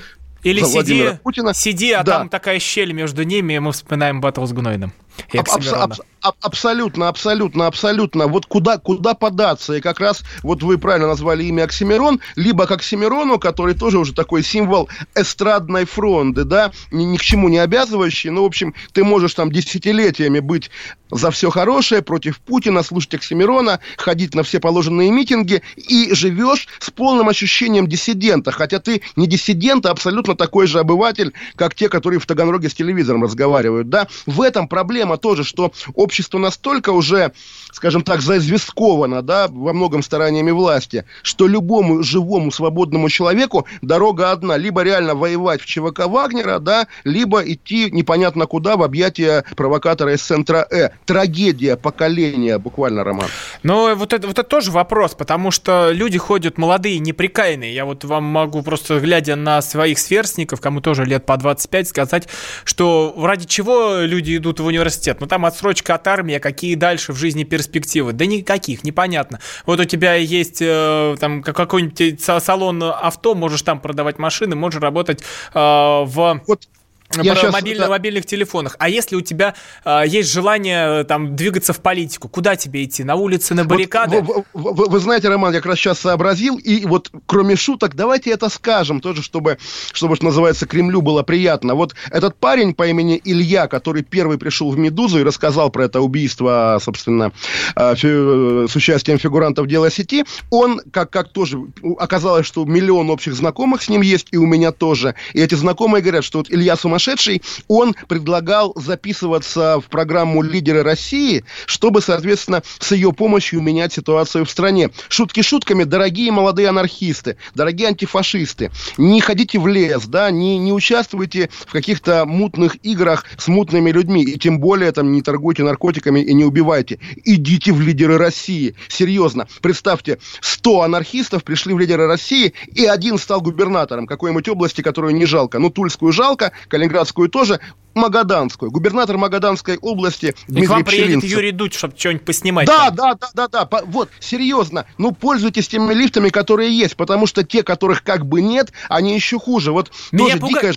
B: или за сиди, Путина. сиди, а да. там такая щель между ними, и мы вспоминаем батл с Гнойным.
C: Аб- аб- аб- абсолютно, абсолютно, абсолютно. Вот куда, куда податься? И как раз вот вы правильно назвали имя Оксимирон, либо к Оксимирону, который тоже уже такой символ эстрадной фронты, да, ни, ни к чему не обязывающий. Ну, в общем, ты можешь там десятилетиями быть за все хорошее, против Путина, слушать Оксимирона, ходить на все положенные митинги и живешь с полным ощущением диссидента. Хотя ты не диссидент, а абсолютно такой же обыватель, как те, которые в Таганроге с телевизором разговаривают, да. В этом проблема тоже, что общество настолько уже, скажем так, заизвестковано, да, во многом стараниями власти, что любому живому свободному человеку дорога одна. Либо реально воевать в ЧВК Вагнера, да, либо идти непонятно куда в объятия провокатора из центра Э трагедия поколения, буквально, Роман.
B: Ну, вот это, вот это тоже вопрос, потому что люди ходят молодые, неприкаянные. Я вот вам могу просто, глядя на своих сверстников, кому тоже лет по 25, сказать, что ради чего люди идут в университет. Ну, там отсрочка от армии, а какие дальше в жизни перспективы? Да никаких, непонятно. Вот у тебя есть э, там какой-нибудь салон авто, можешь там продавать машины, можешь работать э, в... Вот я про сейчас, мобильно, да. мобильных телефонах. А если у тебя э, есть желание там двигаться в политику, куда тебе идти? На улице, на баррикады?
C: Вот, вы, вы, вы знаете, Роман, я как раз сейчас сообразил, и вот кроме шуток, давайте это скажем тоже, чтобы, чтобы, что называется, Кремлю было приятно. Вот этот парень по имени Илья, который первый пришел в «Медузу» и рассказал про это убийство, собственно, э, фи, с участием фигурантов дела сети, он, как, как тоже, оказалось, что миллион общих знакомых с ним есть, и у меня тоже. И эти знакомые говорят, что вот Илья сумасшедший, сумасшедший, он предлагал записываться в программу «Лидеры России», чтобы, соответственно, с ее помощью менять ситуацию в стране. Шутки шутками, дорогие молодые анархисты, дорогие антифашисты, не ходите в лес, да, не, не участвуйте в каких-то мутных играх с мутными людьми, и тем более там не торгуйте наркотиками и не убивайте. Идите в «Лидеры России». Серьезно. Представьте, 100 анархистов пришли в «Лидеры России», и один стал губернатором какой-нибудь области, которую не жалко. Ну, Тульскую жалко, Калининград Калининградскую тоже, Магаданскую. Губернатор Магаданской области
B: Дмитрий И к вам приедет Юрий Дудь, чтобы что-нибудь поснимать.
C: Да, да, да, да, да. По, вот, серьезно. Ну, пользуйтесь теми лифтами, которые есть, потому что те, которых как бы нет, они еще хуже. Вот
B: Меня тоже пуга... дикая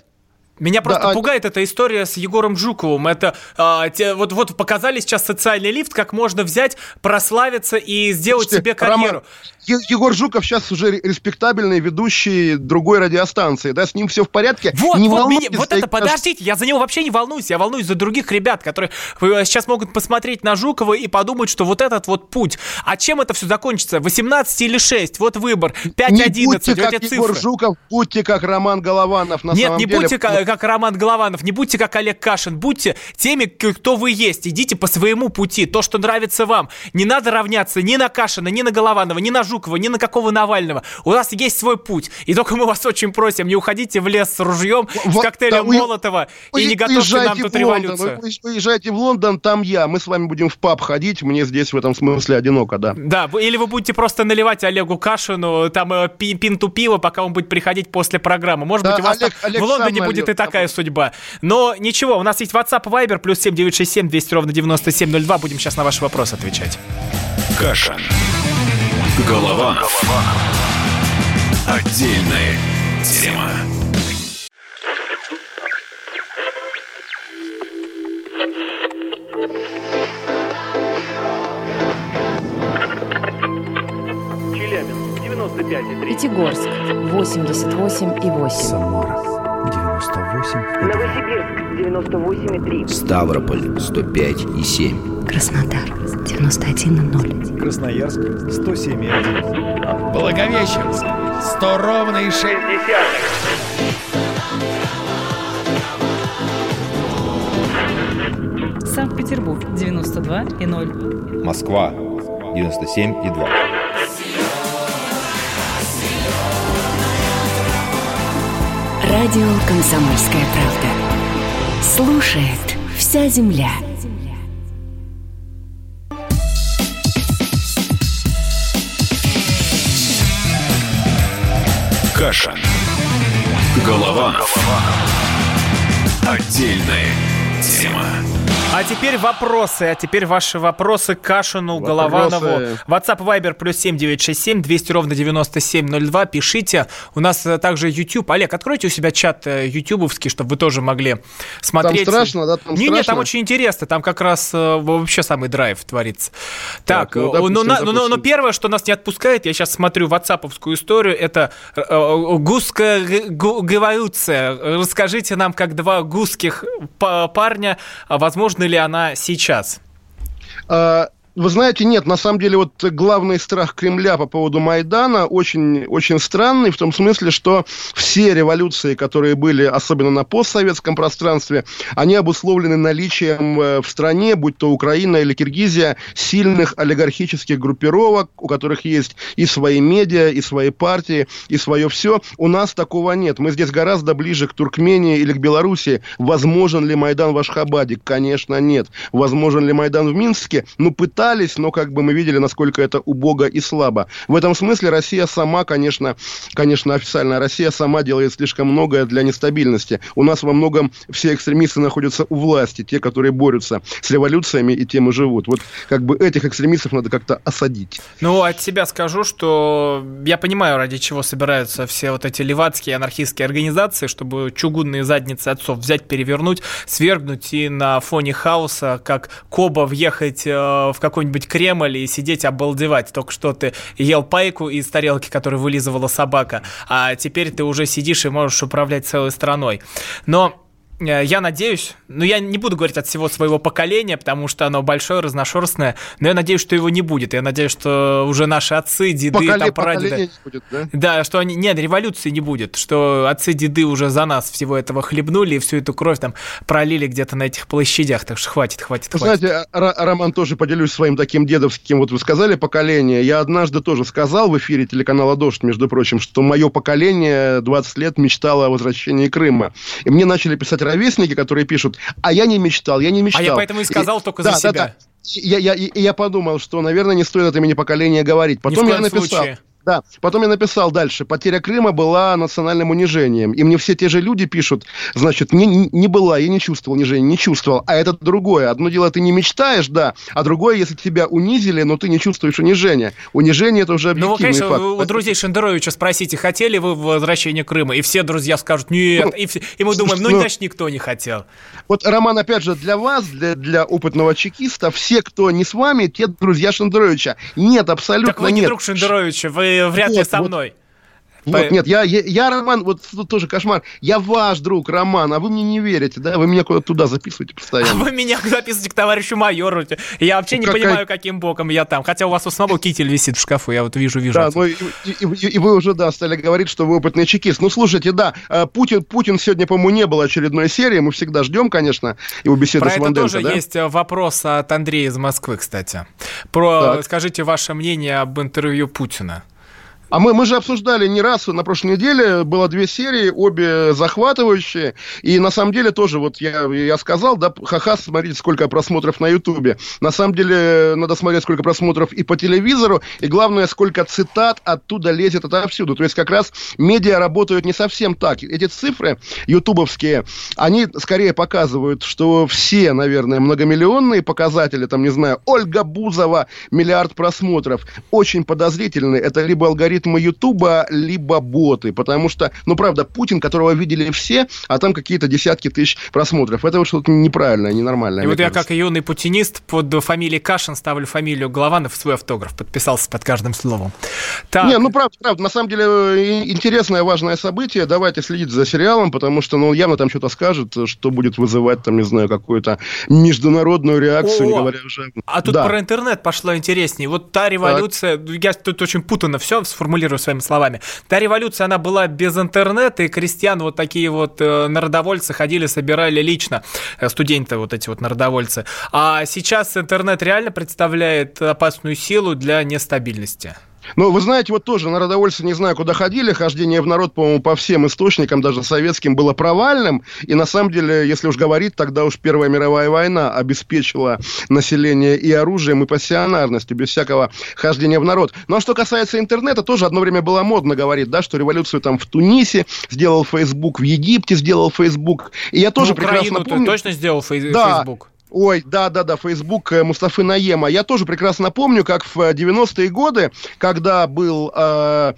B: Меня просто
C: Да, а-
B: пугает эта история с Егором Жуковым. Это а, те- вот, вот показали сейчас социальный лифт, как можно взять, прославиться и сделать
C: Слушайте,
B: себе карьеру.
C: Роман, Егор Жуков сейчас уже респектабельный ведущий другой радиостанции, да, с ним все в порядке.
B: Вот,
C: Не
B: вот, меня- вот это, подождите, я за него вообще не волнуюсь, я волнуюсь за других ребят, которые э, сейчас могут посмотреть на Жукова и подумать, что вот этот вот путь. А чем это все закончится? 18 или 6? Вот выбор. 5-11,
C: Не будьте
B: вот
C: как
B: эти
C: Егор
B: цифры.
C: Жуков, будьте как Роман Голованов. На
B: Нет,
C: самом
B: не
C: деле.
B: будьте как, как Роман Голованов, не будьте как Олег Кашин, будьте теми, кто вы есть. Идите по своему пути, то, что нравится вам. Не надо равняться ни на Кашина, ни на Голованова, ни на Жукова, ни на какого Навального. У нас есть свой путь. И только мы вас очень просим, не уходите в лес с ружьем, с
C: Вот,
B: коктейлем
C: да, вы-
B: Молотова и
C: Вы
B: не готовьте нам тут
C: Лондон,
B: революцию.
C: Вы уезжайте в Лондон, там я. Мы с вами будем в паб ходить. Мне здесь в этом смысле одиноко, да.
B: Да, или вы будете просто наливать Олегу Кашину там э, пи- пинту пива, пока он будет приходить после программы. Может
C: Да,
B: быть, у вас
C: Олег-
B: там
C: Олег
B: в Лондоне будет и
C: нальет,
B: такая судьба. Но ничего, у нас есть WhatsApp Viber, плюс 7967 200 ровно 9702. Будем сейчас на ваши вопросы отвечать.
A: Кашин. Голованов. Отдельная тема.
D: Челябинск, 95,3.
E: Пятигорск 88,8.
F: Самара 98
D: Новосибирск, 98,3.
G: Ставрополь 105 и 7.
E: Краснодар 91,0.
F: Красноярск 107,1
H: Благовещенск 100 ровно и 6
I: Санкт-Петербург 92 и 0.
J: Москва 97
E: Радио «Комсомольская правда». Слушает вся земля.
A: Кашин. Голованов. Отдельная тема.
B: А теперь вопросы, а теперь ваши вопросы Кашину, Голованову. WhatsApp Viber плюс 7967 200 ровно 9702. Пишите. У нас э, также YouTube. Олег, откройте у себя чат э, ютубовский, чтобы вы тоже могли смотреть.
C: страшно, да? Там
B: не, не, там
C: страшно?
B: очень интересно. Там как раз э, вообще самый драйв творится. Так,
C: Так, ну,
B: э,
C: допустим,
B: ну, на- ну, но, но
C: допустим.
B: первое, что нас не отпускает, я сейчас смотрю ватсаповскую историю, это гусская гу-. Расскажите нам, как два гусских па- парня, а возможно ли она сейчас?
C: Вы знаете, нет, на самом деле вот главный страх Кремля по поводу Майдана очень, очень странный, в том смысле, что все революции, которые были, особенно на постсоветском пространстве, они обусловлены наличием э, в стране, будь то Украина или Киргизия, сильных олигархических группировок, у которых есть и свои медиа, и свои партии, и свое все. У нас такого нет. Мы здесь гораздо ближе к Туркмении или к Белоруссии. Возможен ли Майдан в Ашхабаде? Конечно, нет. Возможен ли Майдан в Минске? Ну, пытались, но как бы мы видели, насколько это убого и слабо. В этом смысле Россия сама, конечно, конечно, официально, Россия сама делает слишком многое для нестабильности. У нас во многом все экстремисты находятся у власти, те, которые борются с революциями и тем и живут. Вот как бы этих экстремистов надо как-то осадить.
B: Ну, от себя скажу, что я понимаю, ради чего собираются все вот эти левацкие анархистские организации, чтобы чугунные задницы отцов взять, перевернуть, свергнуть и на фоне хаоса, как Коба, въехать э, в какой-нибудь Кремль и сидеть обалдевать. Только что ты ел пайку из тарелки, которую вылизывала собака, а теперь ты уже сидишь и можешь управлять целой страной. Но Я надеюсь, ну я не буду говорить от всего своего поколения, потому что оно большое, разношерстное, но я надеюсь, что его не будет. Я надеюсь, что уже наши отцы, деды,
C: Поколе-
B: там, прадеды...
C: не будет, да?
B: Да, что они... Нет, революции не будет, что отцы, деды уже за нас всего этого хлебнули и всю эту кровь там пролили где-то на этих площадях, так что хватит, хватит, хватит.
C: знаете, Роман, тоже поделюсь своим таким дедовским, вот вы сказали, поколение. Я однажды тоже сказал в эфире телеканала «Дождь», между прочим, что мое поколение 20 лет мечтало о возвращении Крыма. И мне начали писать ровесники, которые пишут, а я не мечтал, я не мечтал.
B: А я поэтому и сказал только за
C: да,
B: себя.
C: Да, да. Я, я, и я подумал, что, наверное, не стоит от имени поколения говорить. Потом я написал.
B: случае.
C: Да, потом я написал дальше. Потеря Крыма была национальным унижением. И мне все те же люди пишут, значит, не, не была, я не чувствовал унижения, не чувствовал. А это другое. Одно дело, ты не мечтаешь, да, а другое, если тебя унизили, но ты не чувствуешь унижения. Унижение это уже
B: Ну,
C: объективный
B: конечно,
C: факт.
B: у друзей Шендеровича спросите, хотели вы возвращение Крыма? И все друзья скажут, нет.
C: Ну,
B: И, и мы думаем, ну,
C: ну,
B: значит, никто не хотел.
C: Вот, Роман, опять же, для вас, для, для опытного чекиста, все, кто не с вами, те друзья Шендеровича. Нет, абсолютно
B: Так вы не
C: нет.
B: друг Шендеровича, вы вряд ли
C: Вот,
B: со
C: вот.
B: мной.
C: Вот,
B: По-
C: нет, я, я, я, Роман, вот тут тоже кошмар. Я ваш друг, Роман, а вы мне не верите, да? Вы меня куда-то туда записываете
B: А
C: постоянно.
B: вы меня записываете к товарищу майору. Я вообще не
C: Ну, какая-
B: понимаю, каким боком я там. Хотя у вас у самого китель висит в шкафу, я вот вижу, вижу.
C: Да, ну и, и- и- и вы уже, да, стали говорить, что вы опытный чекист. Ну, слушайте, да, э, Путин, Путин сегодня, по-моему, не было очередной серии. Мы всегда ждем, конечно, его беседы
B: Про
C: с
B: это
C: Ванденко,
B: тоже
C: да?
B: есть э, вопрос от Андрея из Москвы, кстати. Про,
C: Так.
B: скажите ваше мнение об интервью Путина.
C: А мы, мы же обсуждали не раз на прошлой неделе, было две серии, обе захватывающие, и на самом деле тоже, вот я, я сказал, да, ха-ха, смотрите, сколько просмотров на Ютубе. На самом деле надо смотреть, сколько просмотров и по телевизору, и главное, сколько цитат оттуда лезет отовсюду. То есть как раз медиа работают не совсем так. Эти цифры ютубовские, они скорее показывают, что все, наверное, многомиллионные показатели, там, не знаю, Ольга Бузова, миллиард просмотров, очень подозрительные. Это либо алгоритмы Ютуба, либо боты. Потому что, ну, правда, Путин, которого видели все, а там какие-то десятки тысяч просмотров. Это вот что-то неправильное, ненормальное.
B: И вот я,
C: кажется.
B: как юный путинист, под фамилией Кашин ставлю фамилию Голованов в свой автограф. Подписался под каждым словом. Так,
C: Не, ну правда, правда. На самом деле э, интересное, важное событие. Давайте следить за сериалом, потому что, ну, явно там что-то скажет, что будет вызывать, там, не знаю, какую-то международную реакцию, не
B: О,
C: говоря уже...
B: А тут
C: Да.
B: про интернет пошло интереснее. Вот та революция, я тут очень путанно все сформулирую своими словами. Та революция, она была без интернета, и крестьян вот такие вот э, народовольцы ходили, собирали лично, э, студенты вот эти вот народовольцы. А сейчас интернет реально представляет опасную силу для нестабильности.
C: Ну, вы знаете, вот тоже народовольцы не знаю, куда ходили. Хождение в народ, по-моему, по всем источникам, даже советским, было провальным. И на самом деле, если уж говорить, тогда уж Первая мировая война обеспечила население и оружием, и пассионарностью, без всякого хождения в народ. Но что касается интернета, тоже одно время было модно говорить, да, что революцию там в Тунисе сделал Facebook, в Египте сделал Facebook. И я тоже
B: Ну,
C: прекрасно
B: Украину
C: помню...
B: точно сделал фей-
C: Да.
B: Facebook?
C: Ой, да-да-да, Facebook э, Мустафы Наема. Я тоже прекрасно помню, как в э, 90-е годы, когда был... э,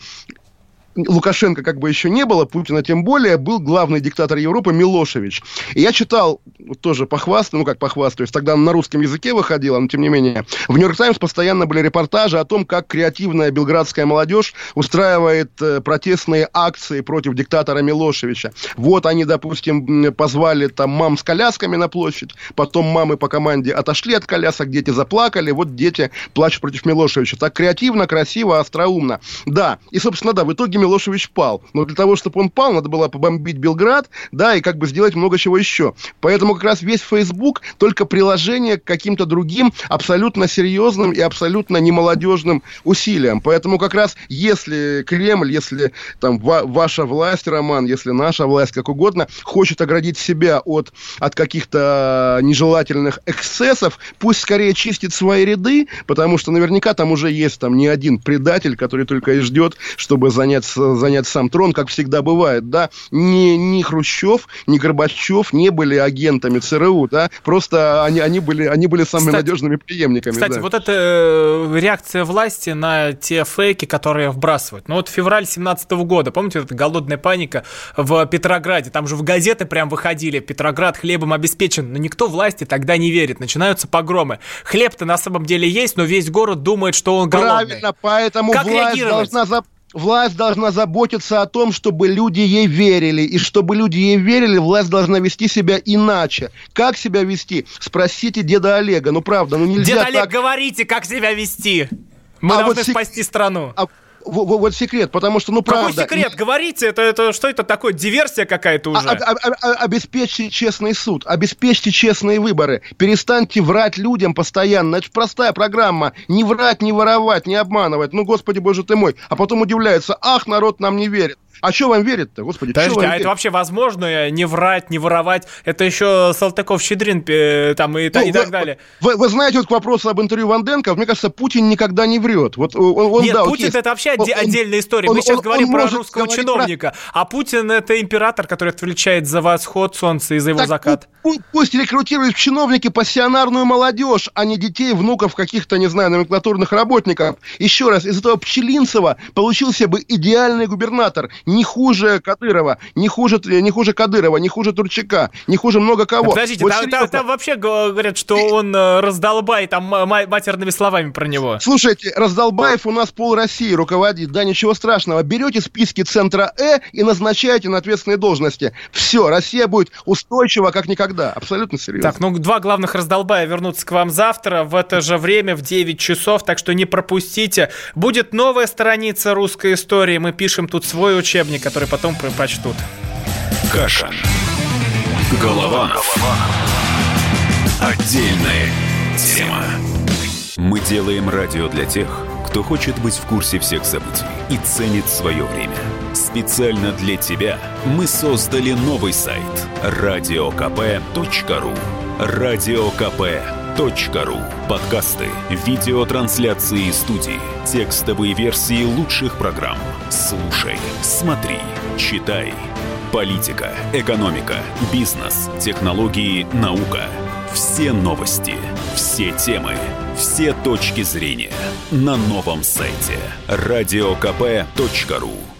C: Лукашенко как бы еще не было, Путина тем более, был главный диктатор Европы Милошевич. И я читал, тоже похвастаю, ну как похвастаюсь, тогда на русском языке выходило, но тем не менее. В Нью-Йорк Таймс постоянно были репортажи о том, как креативная белградская молодежь устраивает э, протестные акции против диктатора Милошевича. Вот они, допустим, позвали там мам с колясками на площадь, потом мамы по команде отошли от колясок, дети заплакали, вот дети плачут против Милошевича. Так креативно, красиво, остроумно. Да, и, собственно, да, в итоге Милошевич пал. Но для того, чтобы он пал, надо было побомбить Белград, да, и как бы сделать много чего еще. Поэтому как раз весь Facebook только приложение к каким-то другим абсолютно серьезным и абсолютно немолодежным усилиям. Поэтому как раз если Кремль, если там ва- ваша власть, Роман, если наша власть, как угодно, хочет оградить себя от, от каких-то нежелательных эксцессов, пусть скорее чистит свои ряды, потому что наверняка там уже есть там не один предатель, который только и ждет, чтобы занять, занять сам трон, как всегда бывает, да. Ни, ни Хрущев, ни Горбачев не были агентами ЦРУ, да, просто они, они, были, они были самыми
B: Кстати-
C: надежными преемниками.
B: Кстати,
C: да.
B: вот эта э, реакция власти на те фейки, которые вбрасывают. Ну вот февраль 17 года, помните, вот эта голодная паника в Петрограде, там же в газеты прям выходили, Петроград хлебом обеспечен, но никто власти тогда не верит, начинаются погромы. Хлеб-то на самом деле есть, но весь город думает, что он голодный.
C: Правильно, поэтому
B: Как
C: власть
B: реагировать?
C: должна за- Власть должна заботиться о том, чтобы люди ей верили. И чтобы люди ей верили, власть должна вести себя иначе. Как себя вести? Спросите деда Олега. Ну, правда, ну нельзя
B: Дед Олег,
C: так...
B: говорите, как себя вести. Мы
C: А
B: должны
C: вот
B: спасти страну.
C: А, во- во- вот секрет, потому что, ну,
B: Какой
C: правда...
B: секрет? Говорите, это, это что это такое? Диверсия какая-то уже?
C: А- а- а- а- обеспечьте честный суд, обеспечьте честные выборы, перестаньте врать людям постоянно. Это же простая программа. Не врать, не воровать, не обманывать. Ну, господи боже ты мой. А потом удивляется, ах, народ нам не верит. А что вам верить-то, господи?
B: Подождите, а
C: верить?
B: это вообще возможно э, не врать, не воровать? Это еще Салтыков-Щедрин э, там и,
C: Ну,
B: и
C: вы-
B: так далее.
C: Вы, вы знаете, вот к вопросу об интервью Ванденко, мне кажется, Путин никогда не врет. Вот он, он-
B: Нет,
C: да, вот
B: Путин
C: есть-
B: это вообще
C: он-
B: отде-
C: он-
B: отдельная история.
C: он-
B: Мы сейчас
C: он-
B: говорим
C: он
B: про русского чиновника, а Путин это император, который отвечает за восход солнца и за его
C: Так
B: закат.
C: пу- Пусть рекрутируют в чиновники пассионарную молодежь, а не детей, внуков каких-то, не знаю, номенклатурных работников. Еще раз, из этого Пчелинцева получился бы идеальный губернатор. Не хуже Кадырова, не хуже, не хуже Кадырова, не хуже Турчака, не хуже много кого.
B: Подождите,
C: Вот
B: там, там-
C: серьезно.
B: там вообще говорят, что он э, раздолбай, там ма- ма- матерными словами про него.
C: Слушайте, Раздолбаев у нас пол России руководит. Да, ничего страшного. Берете списки центра Э и назначаете на ответственные должности. Все, Россия будет устойчива как никогда. Абсолютно серьезно.
B: Так, ну два главных раздолбая вернутся к вам завтра в это же время в 9 часов, так что не пропустите. Будет новая страница русской истории. Мы пишем тут свой учебник, который потом про- прочтут.
A: Кашин. Голованов. Отдельная тема. Мы делаем радио для тех, кто хочет быть в курсе всех событий и ценит свое время. Специально для тебя мы создали новый сайт радиокп.ру радиокп.ру Подкасты, видеотрансляции студии, текстовые версии лучших программ. Слушай, смотри, читай. Политика, экономика, бизнес, технологии, наука. Все новости, все темы, все точки зрения на новом сайте радиокп.ру